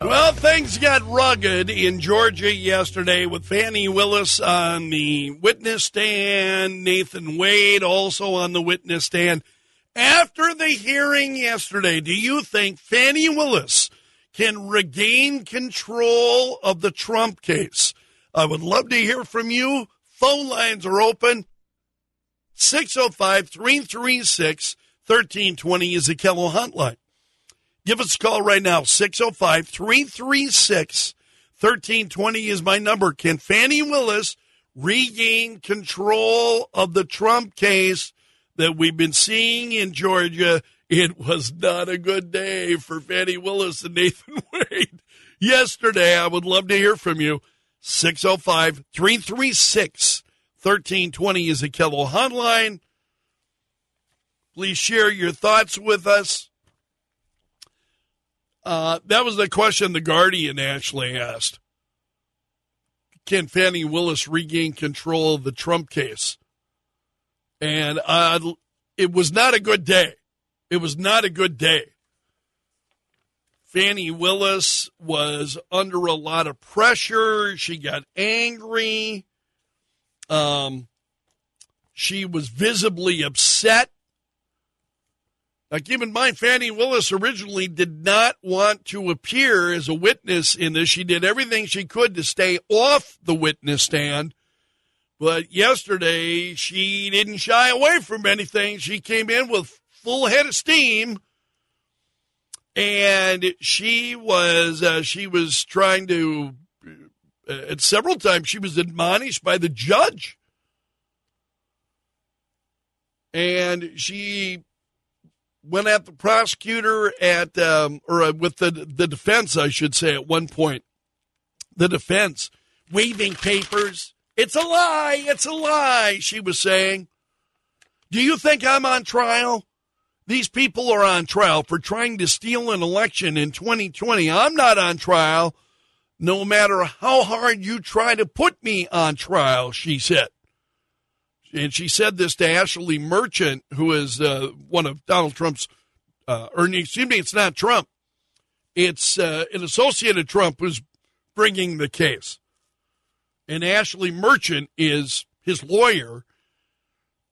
Well, things got rugged in Georgia yesterday with Fani Willis on the witness stand, Nathan Wade also on the witness stand. After the hearing yesterday, do you think Fani Willis can regain control of the Trump case? I would love to hear from you. Phone lines are open. 605 336 1320 is the KELO Hotline. Give us a call right now, 605 336 1320 is my number. Can Fani Willis regain control of the Trump case that we've been seeing in Georgia? It was not a good day for Fani Willis and Nathan Wade yesterday. I would love to hear from you. 605 336 1320 is the KELO hotline. Please share your thoughts with us. Uh, that was the question the Guardian actually asked. Can Fani Willis regain control of the Trump case? And uh, it was not a good day. It was not a good day. Fani Willis was under a lot of pressure. She got angry. Um, she was visibly upset now, keep in mind, Fani Willis originally did not want to appear as a witness in this. She did everything she could to stay off the witness stand. But yesterday, she didn't shy away from anything. She came in with full head of steam. And she was uh, she was trying to, uh, at several times, she was admonished by the judge. And she went at the prosecutor at um, or uh, with the the defense, I should say, at one point. The defense waving papers. It's a lie. It's a lie. She was saying. Do you think I'm on trial? These people are on trial for trying to steal an election in 2020. I'm not on trial, no matter how hard you try to put me on trial, she said and she said this to Ashley Merchant, who is uh, one of Donald Trump's, uh, or excuse me, it's not Trump. It's uh, an associate of Trump who's bringing the case. And Ashley Merchant is his lawyer.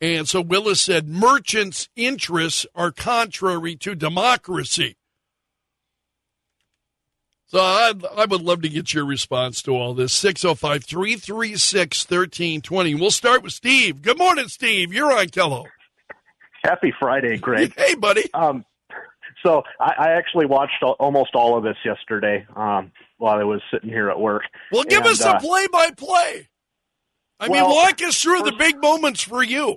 And so Willis said Merchant's interests are contrary to democracy. So I, I would love to get your response to all this. 605 336 1320. We'll start with Steve. Good morning, Steve. You're on KELO. Happy Friday, Greg. Hey, buddy. Um, so I, I actually watched all, almost all of this yesterday um, while I was sitting here at work. Well, give and, us a play by play. I well, mean, walk us through the big moments for you.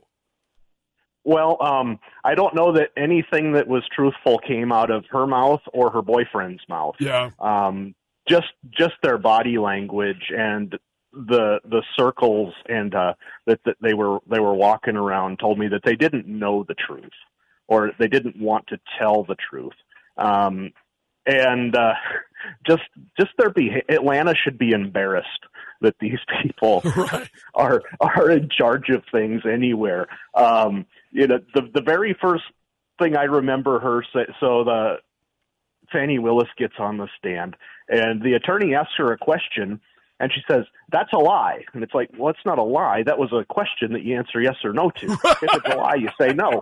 Well, um, I don't know that anything that was truthful came out of her mouth or her boyfriend's mouth. Yeah. Um, just just their body language and the the circles and uh, that, that they were they were walking around told me that they didn't know the truth or they didn't want to tell the truth. Um, and uh, just just their behavior. Atlanta should be embarrassed that these people right. are are in charge of things anywhere. Um, you know, the the very first thing I remember her say. So the Fani Willis gets on the stand, and the attorney asks her a question, and she says, "That's a lie." And it's like, well, it's not a lie. That was a question that you answer yes or no to. if it's a lie, you say no.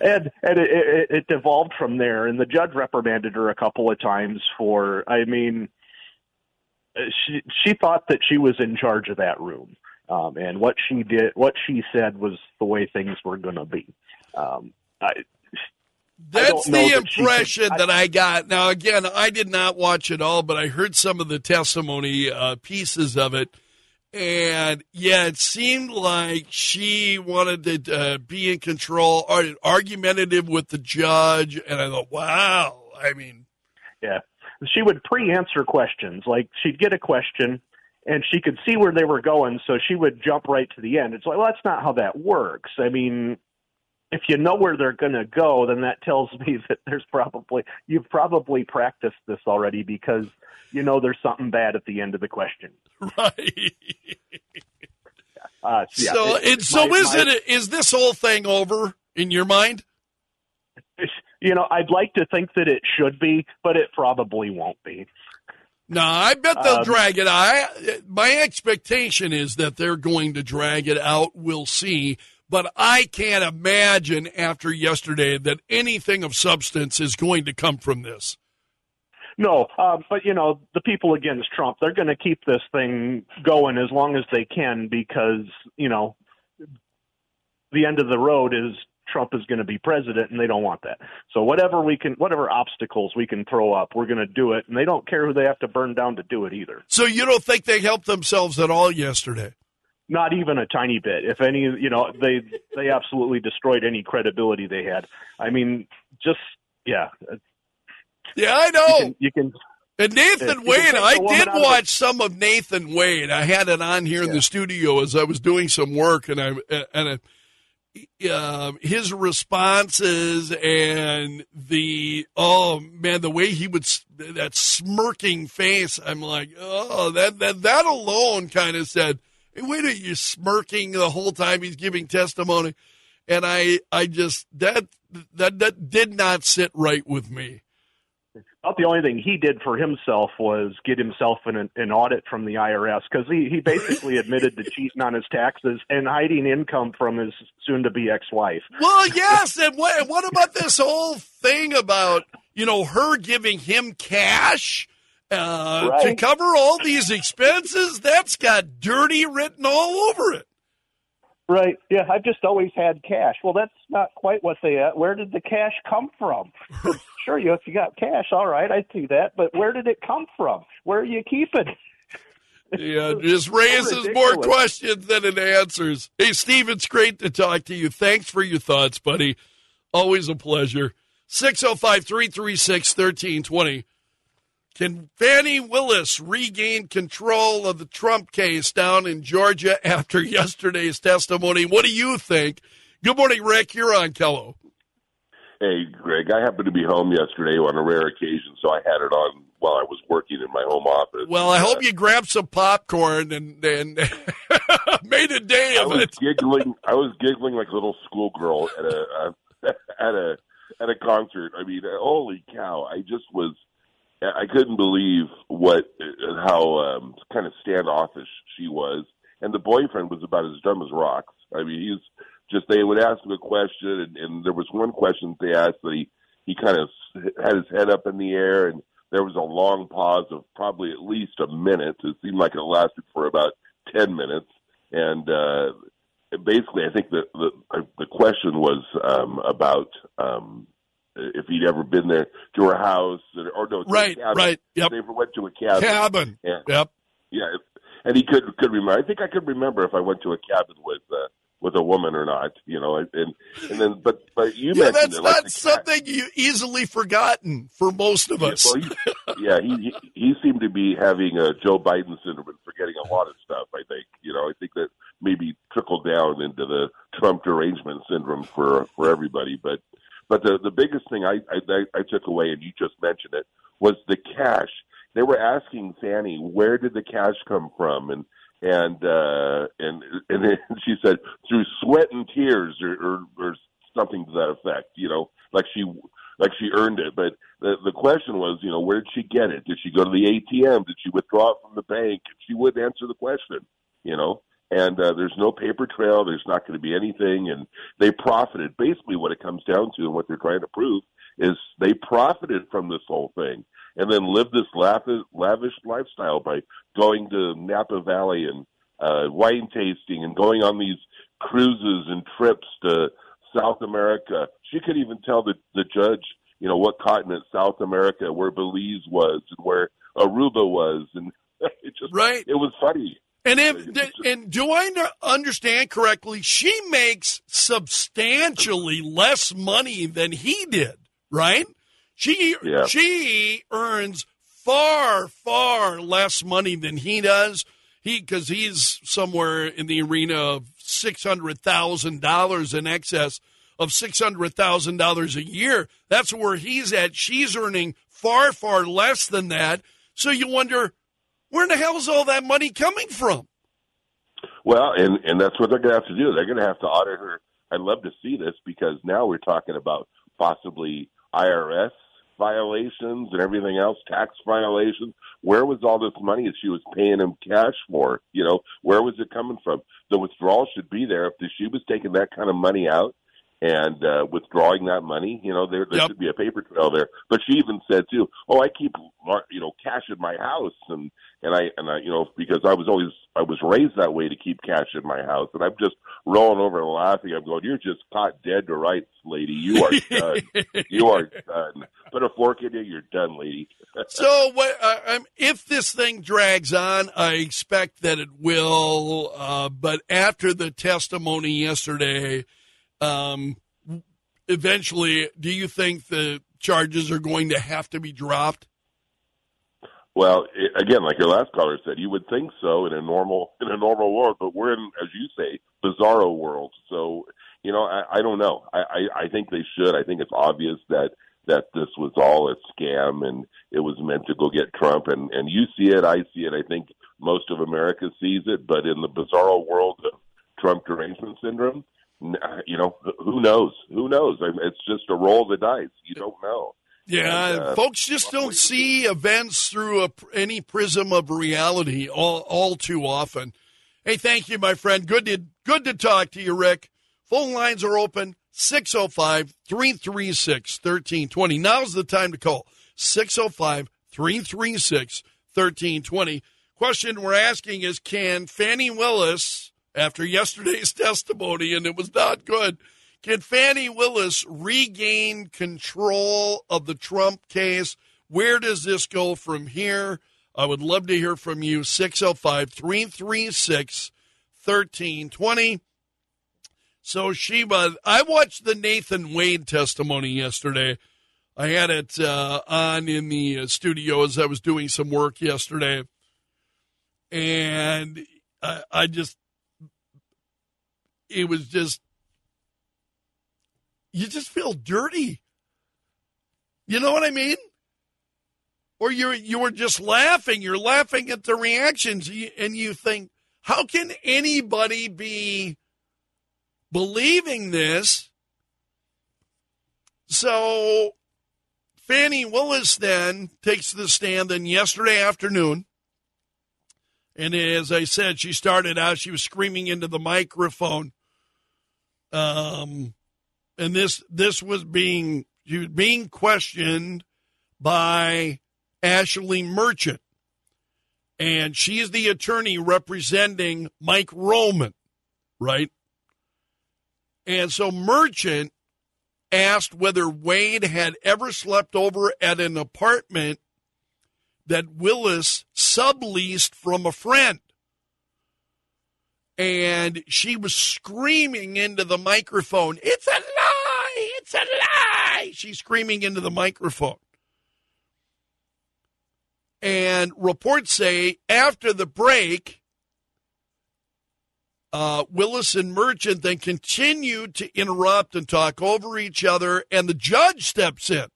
and and it, it, it devolved from there. And the judge reprimanded her a couple of times for. I mean, she she thought that she was in charge of that room. Um, and what she did, what she said was the way things were going to be. Um, I, that's the impression that, I, got. Now, again, I did not watch it all, but I heard some of the testimony uh, pieces of it. And yeah, it seemed like she wanted to uh, be in control, or argumentative with the judge. And I thought, wow, I mean, yeah, she would pre-answer questions. Like she'd get a question, and she could see where they were going, so she would jump right to the end. It's like, well, that's not how that works. I mean, if you know where they're going to go, then that tells me that there's probably you've probably practiced this already because you know there's something bad at the end of the question. Right. Uh, yeah, so, it, so my, is my, it? Is this whole thing over in your mind? You know, I'd like to think that it should be, but it probably won't be. No, I bet they'll um, drag it. I my expectation is that they're going to drag it out. We'll see, but I can't imagine after yesterday that anything of substance is going to come from this. No, uh, but you know the people against Trump, they're going to keep this thing going as long as they can because you know the end of the road is Trump is going to be president, and they don't want that. So whatever we can, whatever obstacles we can throw up, we're going to do it, and they don't care who they have to burn down to do it either. So you don't think they helped themselves at all yesterday? Not even a tiny bit. If any, you know, they they absolutely destroyed any credibility they had. I mean, just yeah. Yeah, I know. You can, you can and Nathan Wade, I did watch some of Nathan Wade. I had it on here in the studio as I was doing some work, and I and I, uh, his responses and the oh man, the way he would that smirking face. I'm like, oh, that that that alone kind of said, hey, wait a you smirking the whole time he's giving testimony, and I I just that that that did not sit right with me about the only thing he did for himself was get himself an, an audit from the IRS because he, he basically admitted to cheating on his taxes and hiding income from his soon to be ex wife. Well, yes. and what, what about this whole thing about, you know, her giving him cash? Uh, right. to cover all these expenses, that's got dirty written all over it. Right. Yeah, I've just always had cash. Well, that's not quite what they. Uh, where did the cash come from? sure, you if you got cash, all right, I see that. But where did it come from? Where are you keeping? It? Yeah, just raises more questions than it answers. Hey, Steve, it's great to talk to you. Thanks for your thoughts, buddy. Always a pleasure. 605 336 1320. Can Fani Willis regain control of the Trump case down in Georgia after yesterday's testimony? What do you think? Good morning, Rick. You're on KELO. Hey, Greg. I happened to be home yesterday on a rare occasion, so I had it on while I was working in my home office. Well, I hope you grabbed some popcorn and, and made a day of I was it. giggling. I was giggling like a little schoolgirl at a at a at a concert. I mean, holy cow! I just was I couldn't believe what how um, kind of standoffish she was, and the boyfriend was about as dumb as rocks. I mean, he's just they would ask him a question, and, and there was one question they asked that he he kind of had his head up in the air, and there was a long pause of probably at least a minute. It seemed like it lasted for about ten minutes, and uh, basically, I think the the, the question was um, about um, if he'd ever been there to her house or, or no, right, right, yep. They ever went to a cabin. Cabin. And, yep. Yeah, and he could could remember. I think I could remember if I went to a cabin with with a woman or not. You know, and and then but but you yeah, mentioned that's it, not like something you easily forgotten for most of us. Yeah, well, he, yeah, he, he he seemed to be having a Joe Biden syndrome and forgetting a lot of stuff. I think you know. I think that maybe trickled down into the Trump derangement syndrome for for everybody, but but the the biggest thing I, I I took away, and you just mentioned it, was the cash. They were asking Fani, where did the cash come from, and and uh, and and then she said through sweat and tears, or, or or something to that effect. You know, like she like she earned it. But the the question was, you know, where did she get it? Did she go to the ATM? Did she withdraw it from the bank? She wouldn't answer the question. You know, and uh, there's no paper trail. There's not going to be anything, and they profited. Basically, what it comes down to, and what they're trying to prove, is they profited from this whole thing, and then lived this lavish, lavish lifestyle by going to Napa Valley and uh, wine tasting, and going on these cruises and trips to South America. She could even tell the the judge, you know, what continent South America, where Belize was, and where Aruba was, and it just right. It was funny. And if, and do I understand correctly? She makes substantially less money than he did, right? She yeah. she earns far far less money than he does. He because he's somewhere in the arena of six hundred thousand dollars in excess of six hundred thousand dollars a year. That's where he's at. She's earning far far less than that. So you wonder where in the hell is all that money coming from? Well, and and that's what they're going to have to do. They're going to have to audit her. I'd love to see this because now we're talking about possibly IRS violations and everything else, tax violations. Where was all this money that she was paying him cash for? You know, where was it coming from? The withdrawal should be there. If she was taking that kind of money out and uh, withdrawing that money, you know, there, there Yep. should be a paper trail there. But she even said too, "Oh, I keep you know cash in my house," and and I and I you know because I was always I was raised that way to keep cash in my house, and I'm just rolling over and laughing. I'm going, "You're just caught dead to rights, lady. You are done. you are done. Put a fork in you. You're done, lady." so what, uh, um, if this thing drags on, I expect that it will. Uh, but after the testimony yesterday, um, eventually, do you think the charges are going to have to be dropped? Well, i again, like your last caller said, you would think so in a normal in a normal world, but we're in, as you say, bizarro world. So, you know, I, I don't know. I, I, I think they should. I think it's obvious that that this was all a scam and it was meant to go get Trump. And and you see it, I see it. I think most of America sees it. But in the bizarro world of Trump derangement syndrome, you know, who knows? Who knows? I mean, it's just a roll of the dice. You don't know. Yeah, And, uh, folks just don't see events through a, any prism of reality all, all too often. Hey, thank you, my friend. Good to good to talk to you, Rick. Phone lines are open 605 336 1320. Now's the time to call 605 336 1320. Question we're asking is Can Fani Willis, after yesterday's testimony, and it was not good, can Fani Willis regain control of the Trump case? Where does this go from here? I would love to hear from you. 605 336 1320. So, Sheba, I watched the Nathan Wade testimony yesterday. I had it uh, on in the uh, studio as I was doing some work yesterday. And I, I just, it was just you just feel dirty. You know what I mean? Or you're you were just laughing. You're laughing at the reactions, and you think, how can anybody be believing this? So, Fani Willis then takes the stand. Then yesterday afternoon, and as I said, she started out. She was screaming into the microphone. Um, and this this was being she was being questioned by Ashley Merchant, and she is the attorney representing Mike Roman, right? And so Merchant asked whether Wade had ever slept over at an apartment that Willis subleased from a friend and she was screaming into the microphone, It's a lie! It's a lie! She's screaming into the microphone. And reports say after the break, uh, Willis and Merchant then continued to interrupt and talk over each other, and the judge steps in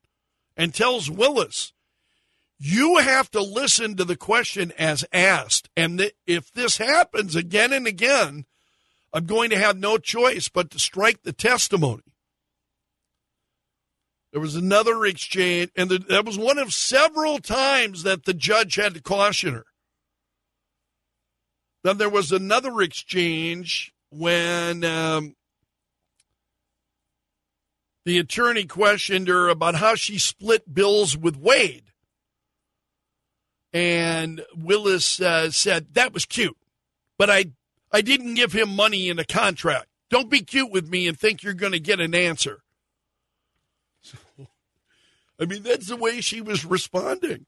and tells Willis, you have to listen to the question as asked. And th- if this happens again and again, I'm going to have no choice but to strike the testimony. There was another exchange, and the, that was one of several times that the judge had to caution her. Then there was another exchange when um, the attorney questioned her about how she split bills with Wade. And Willis uh, said, That was cute, but I, I didn't give him money in a contract. Don't be cute with me and think you're going to get an answer. So, I mean, that's the way she was responding.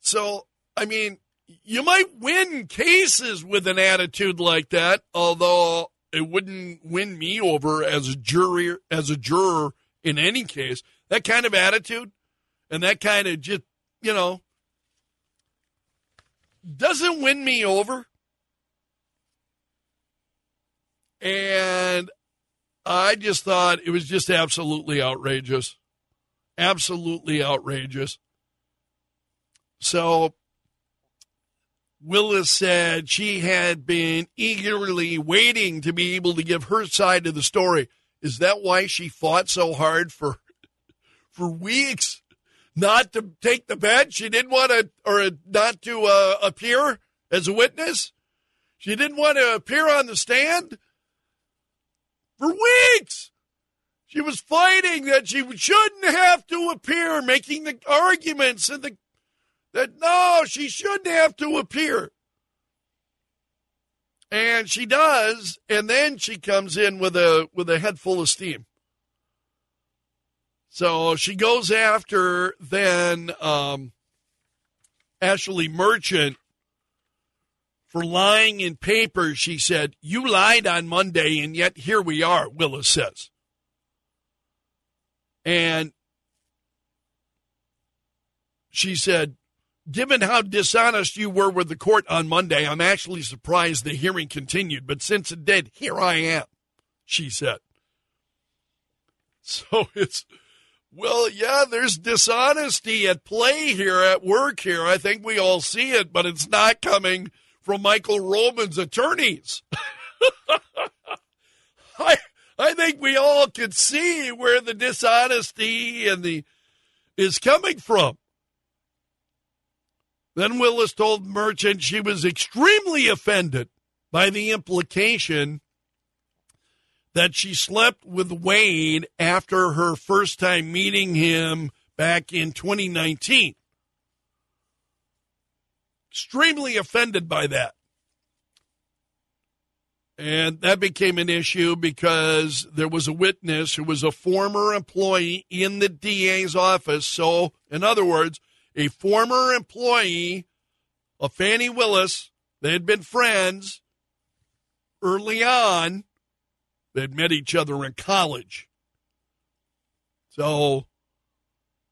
So, I mean, you might win cases with an attitude like that, although it wouldn't win me over as a jury as a juror in any case. That kind of attitude and that kind of just, you know, doesn't win me over. And I just thought it was just absolutely outrageous. Absolutely outrageous. So Willis said she had been eagerly waiting to be able to give her side of the story. Is that why she fought so hard for for weeks not to take the bed. She didn't want to, or not to uh, appear as a witness. She didn't want to appear on the stand for weeks. She was fighting that she shouldn't have to appear, making the arguments and the that no, she shouldn't have to appear. And she does, and then she comes in with a with a head full of steam. So she goes after then um, Ashley Merchant for lying in papers. She said, You lied on Monday, and yet here we are, Willis says. And she said, Given how dishonest you were with the court on Monday, I'm actually surprised the hearing continued. But since it did, here I am, she said. So it's well, yeah, there's dishonesty at play here at work here. I think we all see it, but it's not coming from Michael Roman's attorneys. I I think we all can see where the dishonesty and the is coming from. Then Willis told Merchant she was extremely offended by the implication that she slept with Wade after her first time meeting him back in 2019. Extremely offended by that. And that became an issue because there was a witness who was a former employee in the DA's office. So, in other words, a former employee of Fani Willis, they had been friends early on They'd met each other in college. So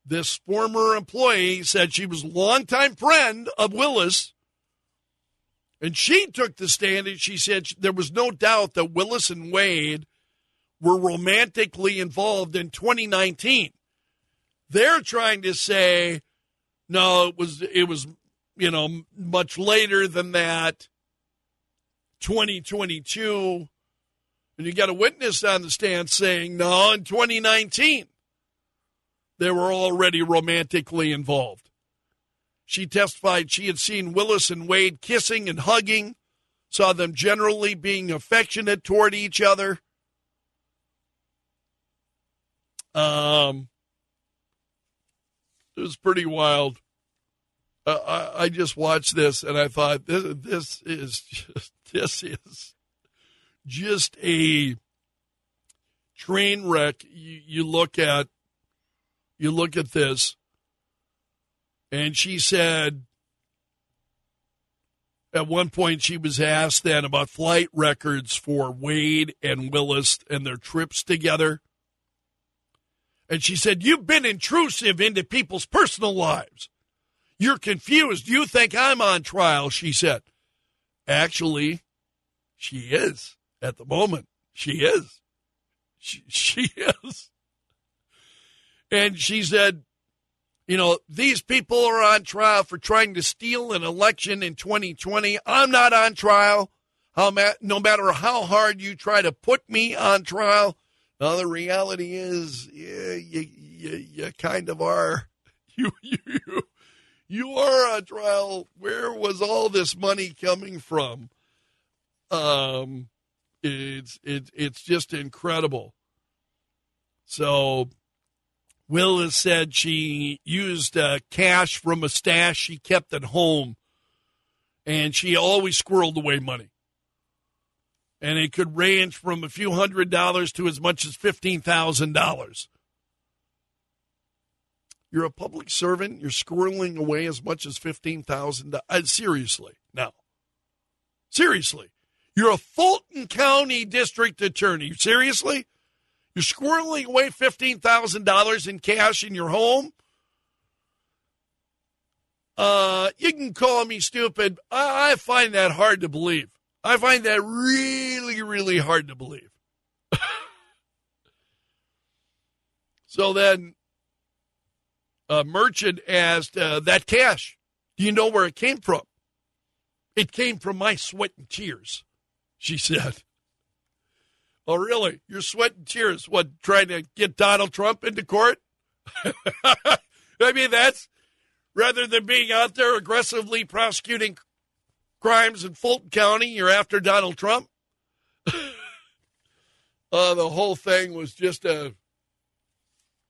this former employee said she was a longtime friend of Willis. And she took the stand and she said there was no doubt that Willis and Wade were romantically involved in 2019. They're trying to say, no, it was it was you know much later than that. 2022 and you got a witness on the stand saying, no, in 2019, they were already romantically involved. She testified she had seen Willis and Wade kissing and hugging, saw them generally being affectionate toward each other. Um, it was pretty wild. Uh, I, I just watched this and I thought this this is just this is just a train wreck. You, you look at you look at this, and she said at one point she was asked then about flight records for Wade and Willis and their trips together. And she said, You've been intrusive into people's personal lives. You're confused. You think I'm on trial, she said. Actually, she is at the moment. She is. She, she is. And she said, you know, these people are on trial for trying to steal an election in 2020. I'm not on trial. No matter how hard you try to put me on trial. Now the reality is, yeah, you, you, you kind of are. You, you, you are on trial. Where was all this money coming from? Um, it's it, it's just incredible. So, Willis said she used uh, cash from a stash she kept at home, and she always squirreled away money. And it could range from a few hundred dollars to as much as fifteen thousand dollars. You're a public servant. You're squirreling away as much as fifteen thousand. Uh, seriously, now. Seriously, you're a Fulton County District Attorney. Seriously? You're squirreling away $15,000 in cash in your home? Uh, you can call me stupid. I, I find that hard to believe. I find that really, really hard to believe. so then, a merchant asked, uh, That cash, do you know where it came from? It came from my sweat and tears she said. Oh, really? You're sweating tears. What, trying to get Donald Trump into court? I mean, that's rather than being out there aggressively prosecuting crimes in Fulton County, you're after Donald Trump. uh, the whole thing was just a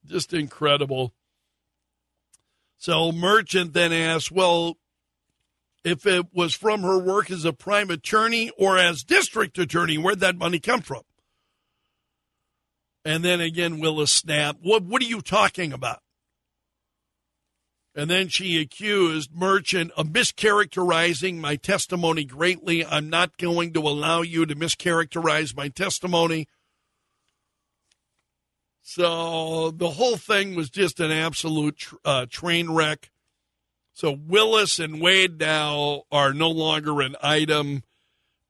just incredible. So Merchant then asked, well, if it was from her work as a prime attorney or as district attorney, where'd that money come from? And then again, Willis snapped, what, what are you talking about? And then she accused Merchant of mischaracterizing my testimony greatly. I'm not going to allow you to mischaracterize my testimony. So the whole thing was just an absolute uh, train wreck. So Willis and Wade now are no longer an item,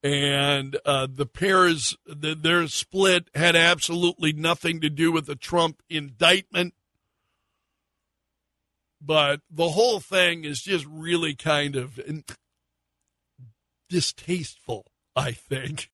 and uh, the pairs, the, their split had absolutely nothing to do with the Trump indictment. But the whole thing is just really kind of distasteful, I think.